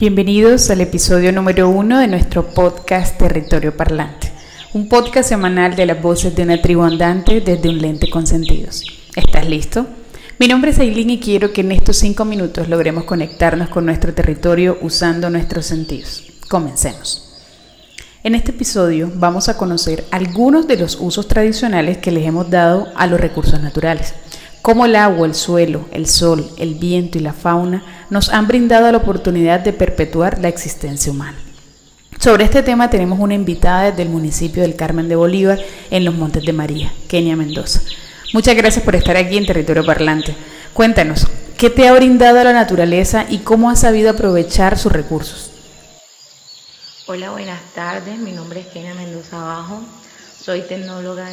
Bienvenidos al episodio número uno de nuestro podcast Territorio Parlante, un podcast semanal de las voces de una tribu andante desde un lente con sentidos. ¿Estás listo? Mi nombre es Aileen y quiero que en estos cinco minutos logremos conectarnos con nuestro territorio usando nuestros sentidos. Comencemos. En este episodio vamos a conocer algunos de los usos tradicionales que les hemos dado a los recursos naturales cómo el agua, el suelo, el sol, el viento y la fauna nos han brindado la oportunidad de perpetuar la existencia humana. Sobre este tema tenemos una invitada desde el municipio del Carmen de Bolívar, en los Montes de María, Kenia Mendoza. Muchas gracias por estar aquí en Territorio Parlante. Cuéntanos, ¿qué te ha brindado la naturaleza y cómo has sabido aprovechar sus recursos? Hola, buenas tardes. Mi nombre es Kenia Mendoza Bajo. Soy tecnóloga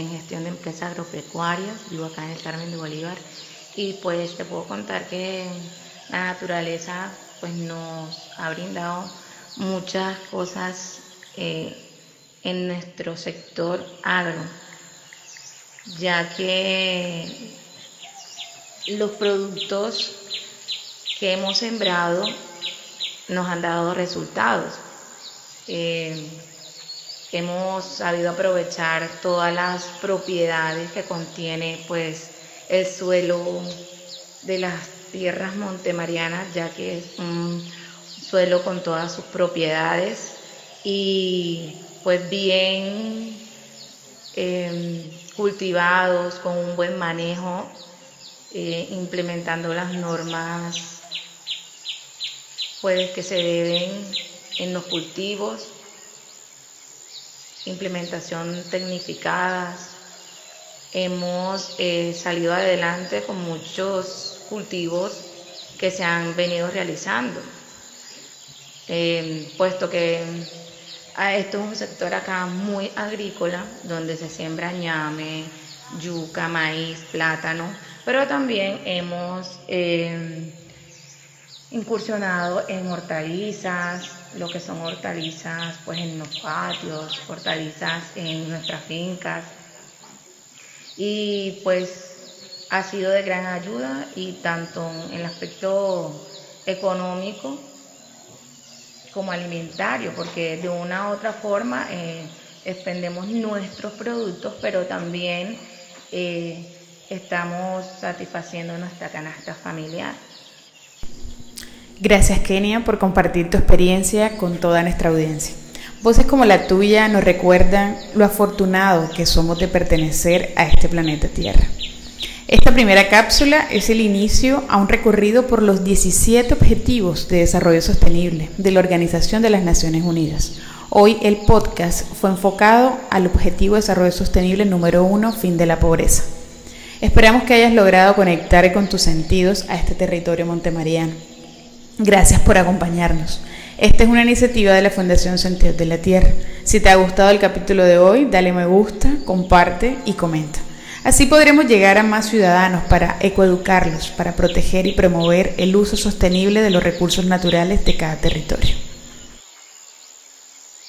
en gestión de empresas agropecuarias, vivo acá en el Carmen de Bolívar y pues te puedo contar que la naturaleza pues nos ha brindado muchas cosas eh, en nuestro sector agro, ya que los productos que hemos sembrado nos han dado resultados. Eh, hemos sabido aprovechar todas las propiedades que contiene pues el suelo de las tierras montemarianas, ya que es un suelo con todas sus propiedades. Y pues bien em, cultivados, con un buen manejo, eh, implementando las normas pues que se deben en los cultivos implementación tecnificadas. Hemos eh, salido adelante con muchos cultivos que se han venido realizando, em, puesto que ah, esto es un sector acá muy agrícola, donde se siembra ñame, yuca, maíz, plátano, pero también hemos em, incursionado en hortalizas, lo que son hortalizas pues en los patios, hortalizas en nuestras fincas y pues ha sido de gran ayuda y tanto en el aspecto económico como alimentario, porque de una u otra forma eh, expendemos nuestros productos, pero también eh, estamos satisfaciendo nuestra canasta familiar. Gracias Kenia por compartir tu experiencia con toda nuestra audiencia. Voces como la tuya nos recuerdan lo afortunado que somos de pertenecer a este planeta Tierra. Esta primera cápsula es el inicio a un recorrido por los 17 Objetivos de Desarrollo Sostenible de la Organización de las Naciones Unidas. Hoy el podcast fue enfocado al Objetivo de Desarrollo Sostenible número uno, fin de la pobreza. Esperamos que hayas logrado conectar con tus sentidos a este territorio montemariano Gracias por acompañarnos. Esta es una iniciativa de la Fundación Sentidos de la Tierra. Si te ha gustado el capítulo de hoy, dale me gusta, comparte y comenta. Así podremos llegar a más ciudadanos para ecoeducarlos, para proteger y promover el uso sostenible de los recursos naturales de cada territorio.